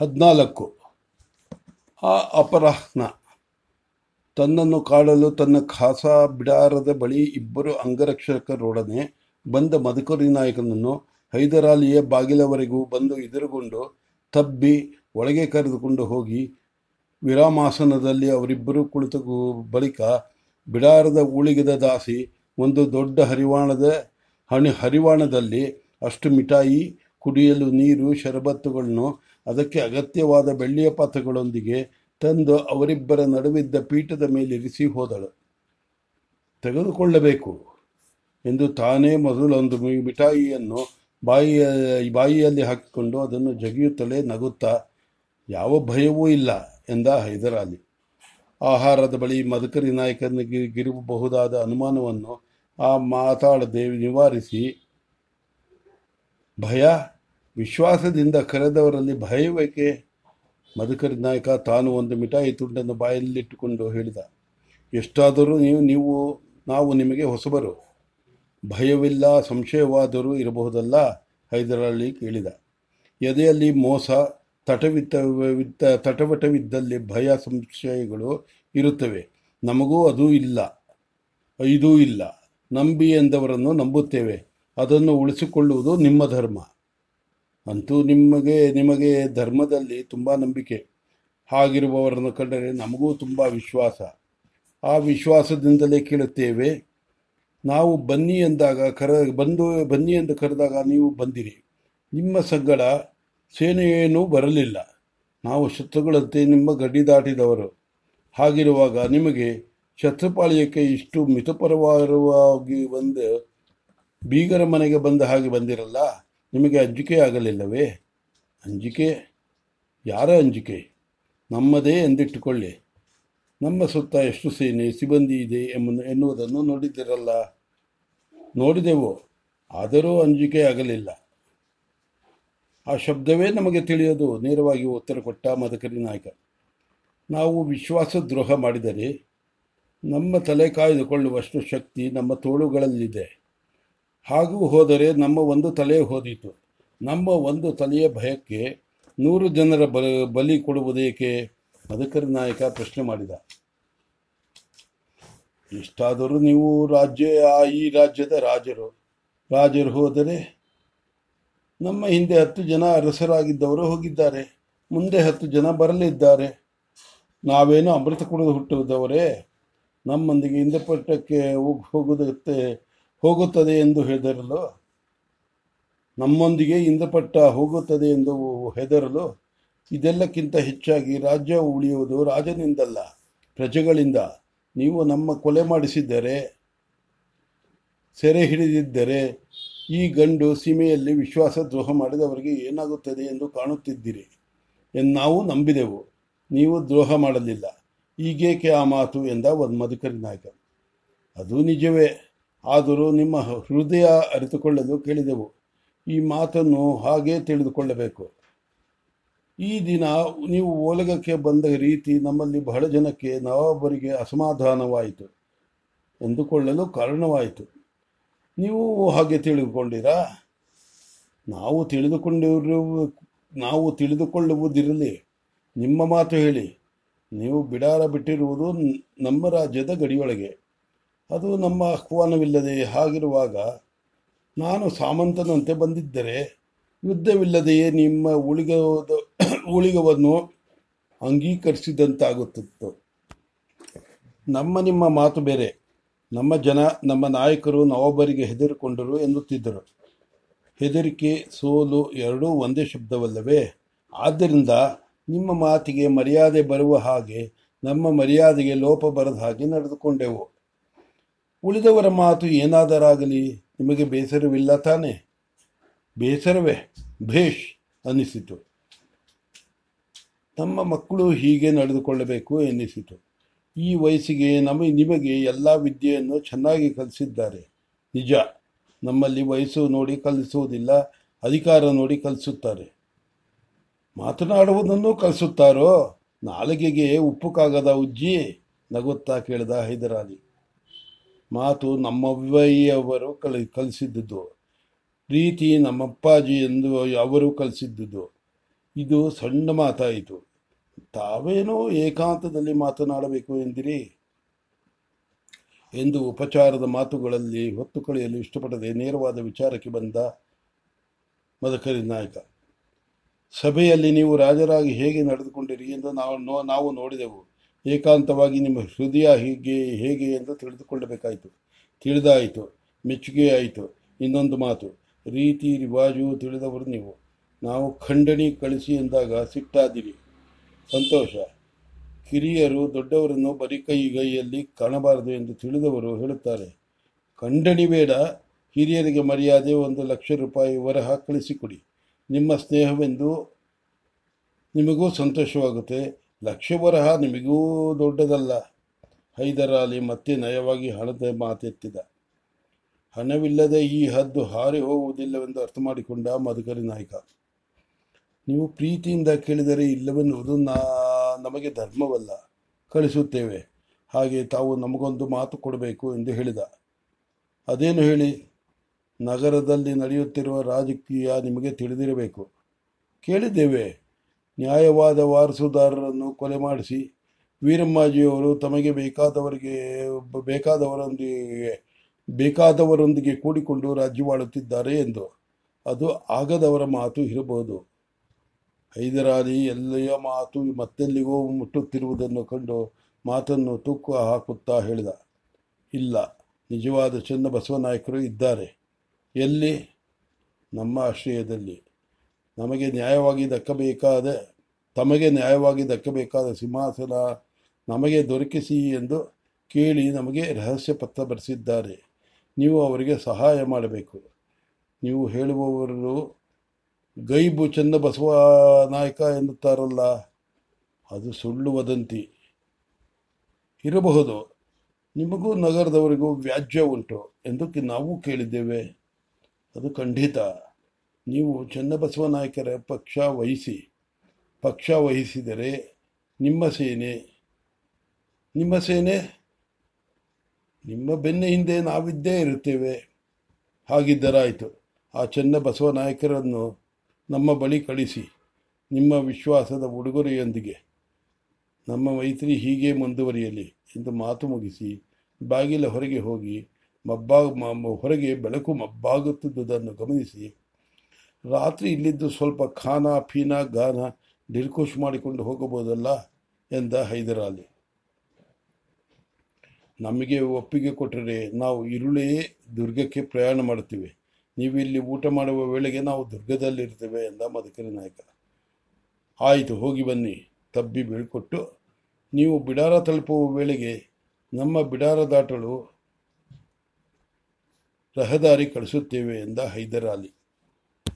ಹದಿನಾಲ್ಕು. ಆ ಅಪರಾಹ್ನ. ತನ್ನನ್ನು ಕಾಡಲು ತನ್ನ ಖಾಸ ಬಿಡಾರದ ಬಳಿ ಇಬ್ಬರು ಅಂಗರಕ್ಷಕರೊಡನೆ ಬಂದ ಮಧುಕರಿ ನಾಯಕನನ್ನು ಹೈದರಾಲಿಯ ಬಾಗಿಲವರೆಗೂ ಬಂದು ಎದುರುಗೊಂಡು ತಬ್ಬಿ ಒಳಗೆ ಕರೆದುಕೊಂಡು ಹೋಗಿ ವಿರಾಮಾಸನದಲ್ಲಿ ಅವರಿಬ್ಬರು ಕುಳಿತ ಬಳಿಕ ಬಿಡಾರದ ಉಳಿಗದ ದಾಸಿ ಒಂದು ದೊಡ್ಡ ಹರಿವಾಣದ ಹಣಿ ಹರಿವಾಣದಲ್ಲಿ ಅಷ್ಟು ಮಿಠಾಯಿ ಕುಡಿಯಲು ನೀರು, ಶರಬತ್ತುಗಳನ್ನು, ಅದಕ್ಕೆ ಅಗತ್ಯವಾದ ಬೆಳ್ಳಿಯ ಪಾತ್ರಗಳೊಂದಿಗೆ ತಂದು ಅವರಿಬ್ಬರ ನಡುವಿದ್ದ ಪೀಠದ ಮೇಲಿರಿಸಿ ಹೋದಳು. ತೆಗೆದುಕೊಳ್ಳಬೇಕು ಎಂದು ತಾನೇ ಮೊದಲೊಂದು ಮಿಠಾಯಿಯನ್ನು ಬಾಯಿಯ ಬಾಯಿಯಲ್ಲಿ ಹಾಕಿಕೊಂಡು ಅದನ್ನು ಜಗಿಯುತ್ತಲೇ ನಗುತ್ತಾ, ಯಾವ ಭಯವೂ ಇಲ್ಲ ಎಂದ ಹೈದರಾಲಿ. ಆಹಾರದ ಬಳಿ ಮದಕರಿ ನಾಯಕನಿಗೆ ಗಿರಬಹುದಾದ ಅನುಮಾನವನ್ನು ಆ ಮಾತಾಡದೆ ನಿವಾರಿಸಿ, ಭಯ ವಿಶ್ವಾಸದಿಂದ ಕರೆದವರಲ್ಲಿ ಭಯವೇಕೆ? ಮಧುಕರಿ ನಾಯಕ ತಾನು ಒಂದು ಮಿಠಾಯಿ ತುಂಡನ್ನು ಬಾಯಲ್ಲಿಟ್ಟುಕೊಂಡು ಹೇಳಿದ, ಎಷ್ಟಾದರೂ ನೀವು ನೀವು, ನಾವು ನಿಮಗೆ ಹೊಸಬರು. ಭಯವಿಲ್ಲ, ಸಂಶಯವಾದರೂ ಇರಬಹುದಲ್ಲ? ಹೈದರಾಲಿ ಕೇಳಿದ, ಎದೆಯಲ್ಲಿ ಮೋಸ, ತಟವಿತ್ತ, ವಿತ್ತ, ತಟವಟವಿದ್ದಲ್ಲಿ ಭಯ, ಸಂಶಯಗಳು ಇರುತ್ತವೆ. ನಮಗೂ ಅದು ಇಲ್ಲ ಇದೂ ಇಲ್ಲ. ನಂಬಿ ಎಂದವರನ್ನು ನಂಬುತ್ತೇವೆ. ಅದನ್ನು ಉಳಿಸಿಕೊಳ್ಳುವುದು ನಿಮ್ಮ ಧರ್ಮ. ಅಂತೂ ನಿಮಗೆ ನಿಮಗೆ ಧರ್ಮದಲ್ಲಿ ತುಂಬ ನಂಬಿಕೆ. ಹಾಗಿರುವವರನ್ನು ಕಂಡರೆ ನಮಗೂ ತುಂಬ ವಿಶ್ವಾಸ. ಆ ವಿಶ್ವಾಸದಿಂದಲೇ ಕೇಳುತ್ತೇವೆ, ನಾವು ಬನ್ನಿ ಎಂದಾಗ ಕರ, ಬಂದು, ಬನ್ನಿ ಎಂದು ಕರೆದಾಗ ನೀವು ಬಂದಿರಿ. ನಿಮ್ಮ ಸಂಗಡ ಸೇನೆಯೇನೂ ಬರಲಿಲ್ಲ. ನಾವು ಶತ್ರುಗಳಂತೆ ನಿಮ್ಮ ಗಡಿ ದಾಟಿದವರು. ಹಾಗಿರುವಾಗ ನಿಮಗೆ ಶತ್ರುಪಾಳ್ಯಕ್ಕೆ ಇಷ್ಟು ಮಿತಪರವಾಗಿ ಬಂದು ಬೀಗರ ಮನೆಗೆ ಬಂದ ಹಾಗೆ ಬಂದಿರಲ್ಲ? ನಿಮಗೆ ಅಂಜಿಕೆ ಆಗಲಿಲ್ಲವೇ? ಅಂಜಿಕೆ? ಯಾರ ಅಂಜಿಕೆ? ನಮ್ಮದೇ ಎಂದಿಟ್ಟುಕೊಳ್ಳಿ. ನಮ್ಮ ಸುತ್ತ ಎಷ್ಟು ಸೇನೆ ಸಿಬ್ಬಂದಿ ಇದೆ ಎಂಬ ಎನ್ನುವುದನ್ನು ನೋಡಿದ್ದಿರಲ್ಲ ನೋಡಿದೆವು, ಆದರೂ ಅಂಜಿಕೆ ಆಗಲಿಲ್ಲ. ಆ ಶಬ್ದವೇ ನಮಗೆ ತಿಳಿಯೋದು. ನೇರವಾಗಿ ಉತ್ತರ ಕೊಟ್ಟ ಮದಕರಿ ನಾಯಕ, ನಾವು ವಿಶ್ವಾಸ ದ್ರೋಹ ಮಾಡಿದರೆ ನಮ್ಮ ತಲೆ ಕಾಯ್ದುಕೊಳ್ಳುವಷ್ಟು ಶಕ್ತಿ ನಮ್ಮ ತೋಳುಗಳಲ್ಲಿದೆ. ಹಾಗೂ ಹೋದರೆ ನಮ್ಮ ಒಂದು ತಲೆ ಹೋದೀತು. ನಮ್ಮ ಒಂದು ತಲೆಯ ಭಯಕ್ಕೆ ನೂರು ಜನರ ಬಲಿ ಬಲಿ ಕೊಡುವುದೇಕೆ? ಮಧುಕರಿ ನಾಯಕ ಪ್ರಶ್ನೆ ಮಾಡಿದ. ಇಷ್ಟಾದರೂ ನೀವು ರಾಜ್ಯ, ಈ ರಾಜ್ಯದ ರಾಜರು. ರಾಜರು ಹೋದರೆ ನಮ್ಮ ಹಿಂದೆ ಹತ್ತು ಜನ ಅರಸರಾಗಿದ್ದವರು ಹೋಗಿದ್ದಾರೆ. ಮುಂದೆ ಹತ್ತು ಜನ ಬರಲಿದ್ದಾರೆ. ನಾವೇನು ಅಮೃತ ಕುಡಿದು ಹುಟ್ಟುವುದವರೇ? ನಮ್ಮೊಂದಿಗೆ ಇಂದ್ರಪಟ್ಟಕ್ಕೆ ಹೋಗಿ, ಹೋಗುವುದಕ್ಕೆ ಹೋಗುತ್ತದೆ ಎಂದು ಹೆದರಲು, ನಮ್ಮೊಂದಿಗೆ ಇಂದ್ರಪಟ್ಟ ಹೋಗುತ್ತದೆ ಎಂದು ಹೆದರಲು, ಇದೆಲ್ಲಕ್ಕಿಂತ ಹೆಚ್ಚಾಗಿ ರಾಜ್ಯ ಉಳಿಯುವುದು ರಾಜನಿಂದಲ್ಲ, ಪ್ರಜೆಗಳಿಂದ. ನೀವು ನಮ್ಮ ಕೊಲೆ ಮಾಡಿಸಿದ್ದರೆ, ಸೆರೆ ಹಿಡಿದಿದ್ದರೆ, ಈ ಗಂಡು ಸೀಮೆಯಲ್ಲಿ ವಿಶ್ವಾಸ ದ್ರೋಹ ಮಾಡಿದವರಿಗೆ ಏನಾಗುತ್ತದೆ ಎಂದು ಕಾಣುತ್ತಿದ್ದೀರಿ ಎಂದು ನಾವು ನಂಬಿದೆವು. ನೀವು ದ್ರೋಹ ಮಾಡಲಿಲ್ಲ. ಈಗೇಕೆ ಆ ಮಾತು ಎಂದ ಒಂದು ಮಧುಕರಿ ನಾಯಕ. ಅದು ನಿಜವೇ. ಆದರೂ ನಿಮ್ಮ ಹೃದಯ ಅರಿತುಕೊಳ್ಳಲು ಕೇಳಿದೆವು. ಈ ಮಾತನ್ನು ಹಾಗೇ ತಿಳಿದುಕೊಳ್ಳಬೇಕು. ಈ ದಿನ ನೀವು ಓಲಗಕ್ಕೆ ಬಂದ ರೀತಿ ನಮ್ಮಲ್ಲಿ ಬಹಳ ಜನಕ್ಕೆ ನವಾಬರಿಗೆ ಅಸಮಾಧಾನವಾಯಿತು. ಎಂದುಕೊಳ್ಳಲು ಕಾರಣವಾಯಿತು. ನೀವು ಹಾಗೆ ತಿಳಿದುಕೊಂಡಿರಾ? ನಾವು ತಿಳಿದುಕೊಂಡಿರು, ನಾವು ತಿಳಿದುಕೊಳ್ಳುವುದಿರಲಿ. ನಿಮ್ಮ ಮಾತು ಹೇಳಿ. ನೀವು ಬಿಡಾರ ಬಿಟ್ಟಿರುವುದು ನಮ್ಮ ರಾಜ್ಯದ ಗಡಿಯೊಳಗೆ. ಅದು ನಮ್ಮ ಆಹ್ವಾನವಿಲ್ಲದೆ ಹಾಗಿರುವಾಗ ನಾನು ಸಾಮಂತನಂತೆ ಬಂದಿದ್ದರೆ ಯುದ್ಧವಿಲ್ಲದೆಯೇ ನಿಮ್ಮ ಉಳಿಗದ, ಉಳಿಗವನ್ನು ಅಂಗೀಕರಿಸಿದಂತಾಗುತ್ತಿತ್ತು. ನಮ್ಮ ನಿಮ್ಮ ಮಾತು ಬೇರೆ. ನಮ್ಮ ಜನ, ನಮ್ಮ ನಾಯಕರು ನವಾಬರಿಗೆ ಹೆದರಿಕೊಂಡರು ಎನ್ನುತ್ತಿದ್ದರು. ಹೆದರಿಕೆ, ಸೋಲು ಎರಡೂ ಒಂದೇ ಶಬ್ದವಲ್ಲವೇ? ಆದ್ದರಿಂದ ನಿಮ್ಮ ಮಾತಿಗೆ ಮರ್ಯಾದೆ ಬರುವ ಹಾಗೆ ನಮ್ಮ ಮರ್ಯಾದೆಗೆ ಲೋಪ ಬರದ ಹಾಗೆ ನಡೆದುಕೊಂಡೆವು. ಉಳಿದವರ ಮಾತು ಏನಾದರಾಗಲಿ, ನಿಮಗೆ ಬೇಸರವಿಲ್ಲ ತಾನೆ? ಬೇಸರವೇ? ಭೇಷ್ ಅನ್ನಿಸಿತು. ನಮ್ಮ ಮಕ್ಕಳು ಹೀಗೆ ನಡೆದುಕೊಳ್ಳಬೇಕು ಎನ್ನಿಸಿತು. ಈ ವಯಸ್ಸಿಗೆ ನಮ, ನಿಮಗೆ ಎಲ್ಲ ವಿದ್ಯೆಯನ್ನು ಚೆನ್ನಾಗಿ ಕಲಿಸಿದ್ದಾರೆ. ನಿಜ. ನಮ್ಮಲ್ಲಿ ವಯಸ್ಸು ನೋಡಿ ಕಲಿಸುವುದಿಲ್ಲ, ಅಧಿಕಾರ ನೋಡಿ ಕಲಿಸುತ್ತಾರೆ. ಮಾತನಾಡುವುದನ್ನು ಕಲಿಸುತ್ತಾರೋ? ನಾಲಿಗೆಗೆ ಉಪ್ಪು ಕಾಗದ ಉಜ್ಜಿ ನಗುತ್ತಾ ಕೇಳಿದ ಹೈದರಾಲಿ. ಮಾತು ನಮ್ಮವ್ವಯ್ಯವರು ಕಲಿ ಕಲಿಸಿದ್ದುದು. ಪ್ರೀತಿ ನಮ್ಮಪ್ಪಾಜಿ ಎಂದು ಅವರು ಕಲಿಸಿದ್ದುದು. ಇದು ಸಣ್ಣ ಮಾತಾಯಿತು. ತಾವೇನೋ ಏಕಾಂತದಲ್ಲಿ ಮಾತನಾಡಬೇಕು ಎಂದಿರಿ? ಎಂದು ಉಪಚಾರದ ಮಾತುಗಳಲ್ಲಿ ಹೊತ್ತು ಕಳೆಯಲು ಇಷ್ಟಪಡದೆ ನೇರವಾದ ವಿಚಾರಕ್ಕೆ ಬಂದ ಮದಕರಿ ನಾಯಕ. ಸಭೆಯಲ್ಲಿ ನೀವು ರಾಜರಾಗಿ ಹೇಗೆ ನಡೆದುಕೊಂಡಿರಿ ಎಂದು ನಾವು ನಾವು ನೋಡಿದೆವು. ಏಕಾಂತವಾಗಿ ನಿಮ್ಮ ಹೃದಯ ಹೀಗೆ ಹೇಗೆ ಎಂದು ತಿಳಿದುಕೊಳ್ಳಬೇಕಾಯಿತು. ತಿಳಿದಾಯಿತು. ಮೆಚ್ಚುಗೆ ಆಯಿತು ಇನ್ನೊಂದು ಮಾತು, ರೀತಿ ರಿವಾಜು ತಿಳಿದವರು ನೀವು. ನಾವು ಖಂಡಣಿ ಕಳಿಸಿ ಎಂದಾಗ ಸಿಟ್ಟಾದಿರಿ. ಸಂತೋಷ. ಕಿರಿಯರು ದೊಡ್ಡವರನ್ನು ಬರಿ ಕೈಗೈಯಲ್ಲಿ ಕಾಣಬಾರದು ಎಂದು ತಿಳಿದವರು ಹೇಳುತ್ತಾರೆ. ಖಂಡಣಿ ಬೇಡ. ಹಿರಿಯರಿಗೆ ಮರ್ಯಾದೆ ಒಂದು ಲಕ್ಷ ರೂಪಾಯಿ ವರಹ ಕಳಿಸಿಕೊಡಿ ನಿಮ್ಮ ಸ್ನೇಹವೆಂದು ನಿಮಗೂ ಸಂತೋಷವಾಗುತ್ತೆ. ಲಕ್ಷ ವರಹ ನಿಮಗೂ ದೊಡ್ಡದಲ್ಲ. ಹೈದರಾಲಿ ಮತ್ತೆ ನಯವಾಗಿ ಹಣದ ಮಾತೆತ್ತಿದ. ಹಣವಿಲ್ಲದೆ ಈ ಹದ್ದು ಹಾರಿ ಹೋಗುವುದಿಲ್ಲವೆಂದು ಅರ್ಥ ಮಾಡಿಕೊಂಡ ಮಧುಕರಿ ನಾಯಕ. ನೀವು ಪ್ರೀತಿಯಿಂದ ಕೇಳಿದರೆ ಇಲ್ಲವೆನ್ನುವುದು ನಮಗೆ ಧರ್ಮವಲ್ಲ. ಕಳಿಸುತ್ತೇವೆ. ಹಾಗೆ ತಾವು ನಮಗೊಂದು ಮಾತು ಕೊಡಬೇಕು ಎಂದು ಹೇಳಿದ. ಅದೇನು ಹೇಳಿ? ನಗರದಲ್ಲಿ ನಡೆಯುತ್ತಿರುವ ರಾಜಕೀಯ ನಿಮಗೆ ತಿಳಿದಿರಬೇಕು. ಕೇಳಿದ್ದೇವೆ. ನ್ಯಾಯವಾದ ವಾರಸುದಾರರನ್ನು ಕೊಲೆ ಮಾಡಿಸಿ, ವೀರಮ್ಮಾಜಿಯವರು ತಮಗೆ ಬೇಕಾದವರಿಗೆ ಬೇಕಾದವರೊಂದಿಗೆ ಬೇಕಾದವರೊಂದಿಗೆ ಕೂಡಿಕೊಂಡು ರಾಜ್ಯವಾಳುತ್ತಿದ್ದಾರೆ ಎಂದು. ಅದು ಆಗದವರ ಮಾತು ಇರಬಹುದು. ಹೈದರಾಲಿ ಎಲ್ಲೆಯ ಮಾತು ಮತ್ತೆಲ್ಲಿಗೋ ಮುಟ್ಟುತ್ತಿರುವುದನ್ನು ಕಂಡು ಮಾತನ್ನು ತೂಕು ಹಾಕುತ್ತಾ ಹೇಳಿದ. ಇಲ್ಲ, ನಿಜವಾದ ಚೆನ್ನಬಸವನಾಯಕರು ಇದ್ದಾರೆ. ಎಲ್ಲಿ? ನಮ್ಮ ಆಶ್ರಯದಲ್ಲಿ. ನಮಗೆ ನ್ಯಾಯವಾಗಿ ದಕ್ಕಬೇಕಾದ, ತಮಗೆ ನ್ಯಾಯವಾಗಿ ದಕ್ಕಬೇಕಾದ ಸಿಂಹಾಸನ ನಮಗೆ ದೊರಕಿಸಿ ಎಂದು ಕೇಳಿ ನಮಗೆ ರಹಸ್ಯ ಪತ್ರ ಬರೆಸಿದ್ದಾರೆ. ನೀವು ಅವರಿಗೆ ಸಹಾಯ ಮಾಡಬೇಕು. ನೀವು ಹೇಳುವವರು ಗೈಬು ಚಂದ ಬಸವ ನಾಯಕ ಎನ್ನುತ್ತಾರಲ್ಲ, ಅದು ಸುಳ್ಳು ವದಂತಿ. ಇರಬಹುದು, ನಿಮಗೂ ನಗರದವರಿಗೂ ವ್ಯಾಜ್ಯ ಉಂಟು ಎಂದು ನಾವು ಕೇಳಿದ್ದೇವೆ. ಅದು ಖಂಡಿತ. ನೀವು ಚನ್ನಬಸವ ನಾಯಕರ ಪಕ್ಷ ವಹಿಸಿ, ಪಕ್ಷ ವಹಿಸಿದರೆ ನಿಮ್ಮ ಸೇನೆ ನಿಮ್ಮ ಸೇನೆ, ನಿಮ್ಮ ಬೆನ್ನ ಹಿಂದೆ ನಾವಿದ್ದೇ ಇರುತ್ತೇವೆ. ಹಾಗಿದ್ದರಾಯಿತು. ಆ ಚೆನ್ನ ಬಸವ ನಾಯಕರನ್ನು ನಮ್ಮ ಬಳಿ ಕಳಿಸಿ. ನಿಮ್ಮ ವಿಶ್ವಾಸದ ಉಡುಗೊರೆಯೊಂದಿಗೆ. ನಮ್ಮ ಮೈತ್ರಿ ಹೀಗೆ ಮುಂದುವರಿಯಲಿ ಎಂದು ಮಾತು ಮುಗಿಸಿ, ಬಾಗಿಲ ಹೊರಗೆ ಹೋಗಿ ಮಬ್ಬಾಗ ಹೊರಗೆ ಬೆಳಕು ಮಬ್ಬಾಗುತ್ತಿದ್ದುದನ್ನು ಗಮನಿಸಿ ರಾತ್ರಿ ಇಲ್ಲಿದ್ದು ಸ್ವಲ್ಪ ಖಾನ ಪೀನ ಗಾನ ಡಿರ್ಕೋಶ್ ಮಾಡಿಕೊಂಡು ಹೋಗಬಹುದಲ್ಲ ಎಂದ ಹೈದರಾಲಿ. ನಮಗೆ ಒಪ್ಪಿಗೆ ಕೊಟ್ಟರೆ ನಾವು ಇರುಳೇ ದುರ್ಗಕ್ಕೆ ಪ್ರಯಾಣ ಮಾಡುತ್ತೇವೆ. ನೀವು ಇಲ್ಲಿ ಊಟ ಮಾಡುವ ವೇಳೆಗೆ ನಾವು ದುರ್ಗದಲ್ಲಿರ್ತೇವೆ ಎಂದ ಮದಕರಿ ನಾಯಕ. ಆಯಿತು, ಹೋಗಿ ಬನ್ನಿ. ತಬ್ಬಿ ಬೀಳ್ಕೊಟ್ಟು ನೀವು ಬಿಡಾರ ತಲುಪುವ ವೇಳೆಗೆ ನಮ್ಮ ಬಿಡಾರ ದಾಟಲು ರಹದಾರಿ ಕಳಿಸುತ್ತೇವೆ ಎಂದ ಹೈದರಾಲಿ.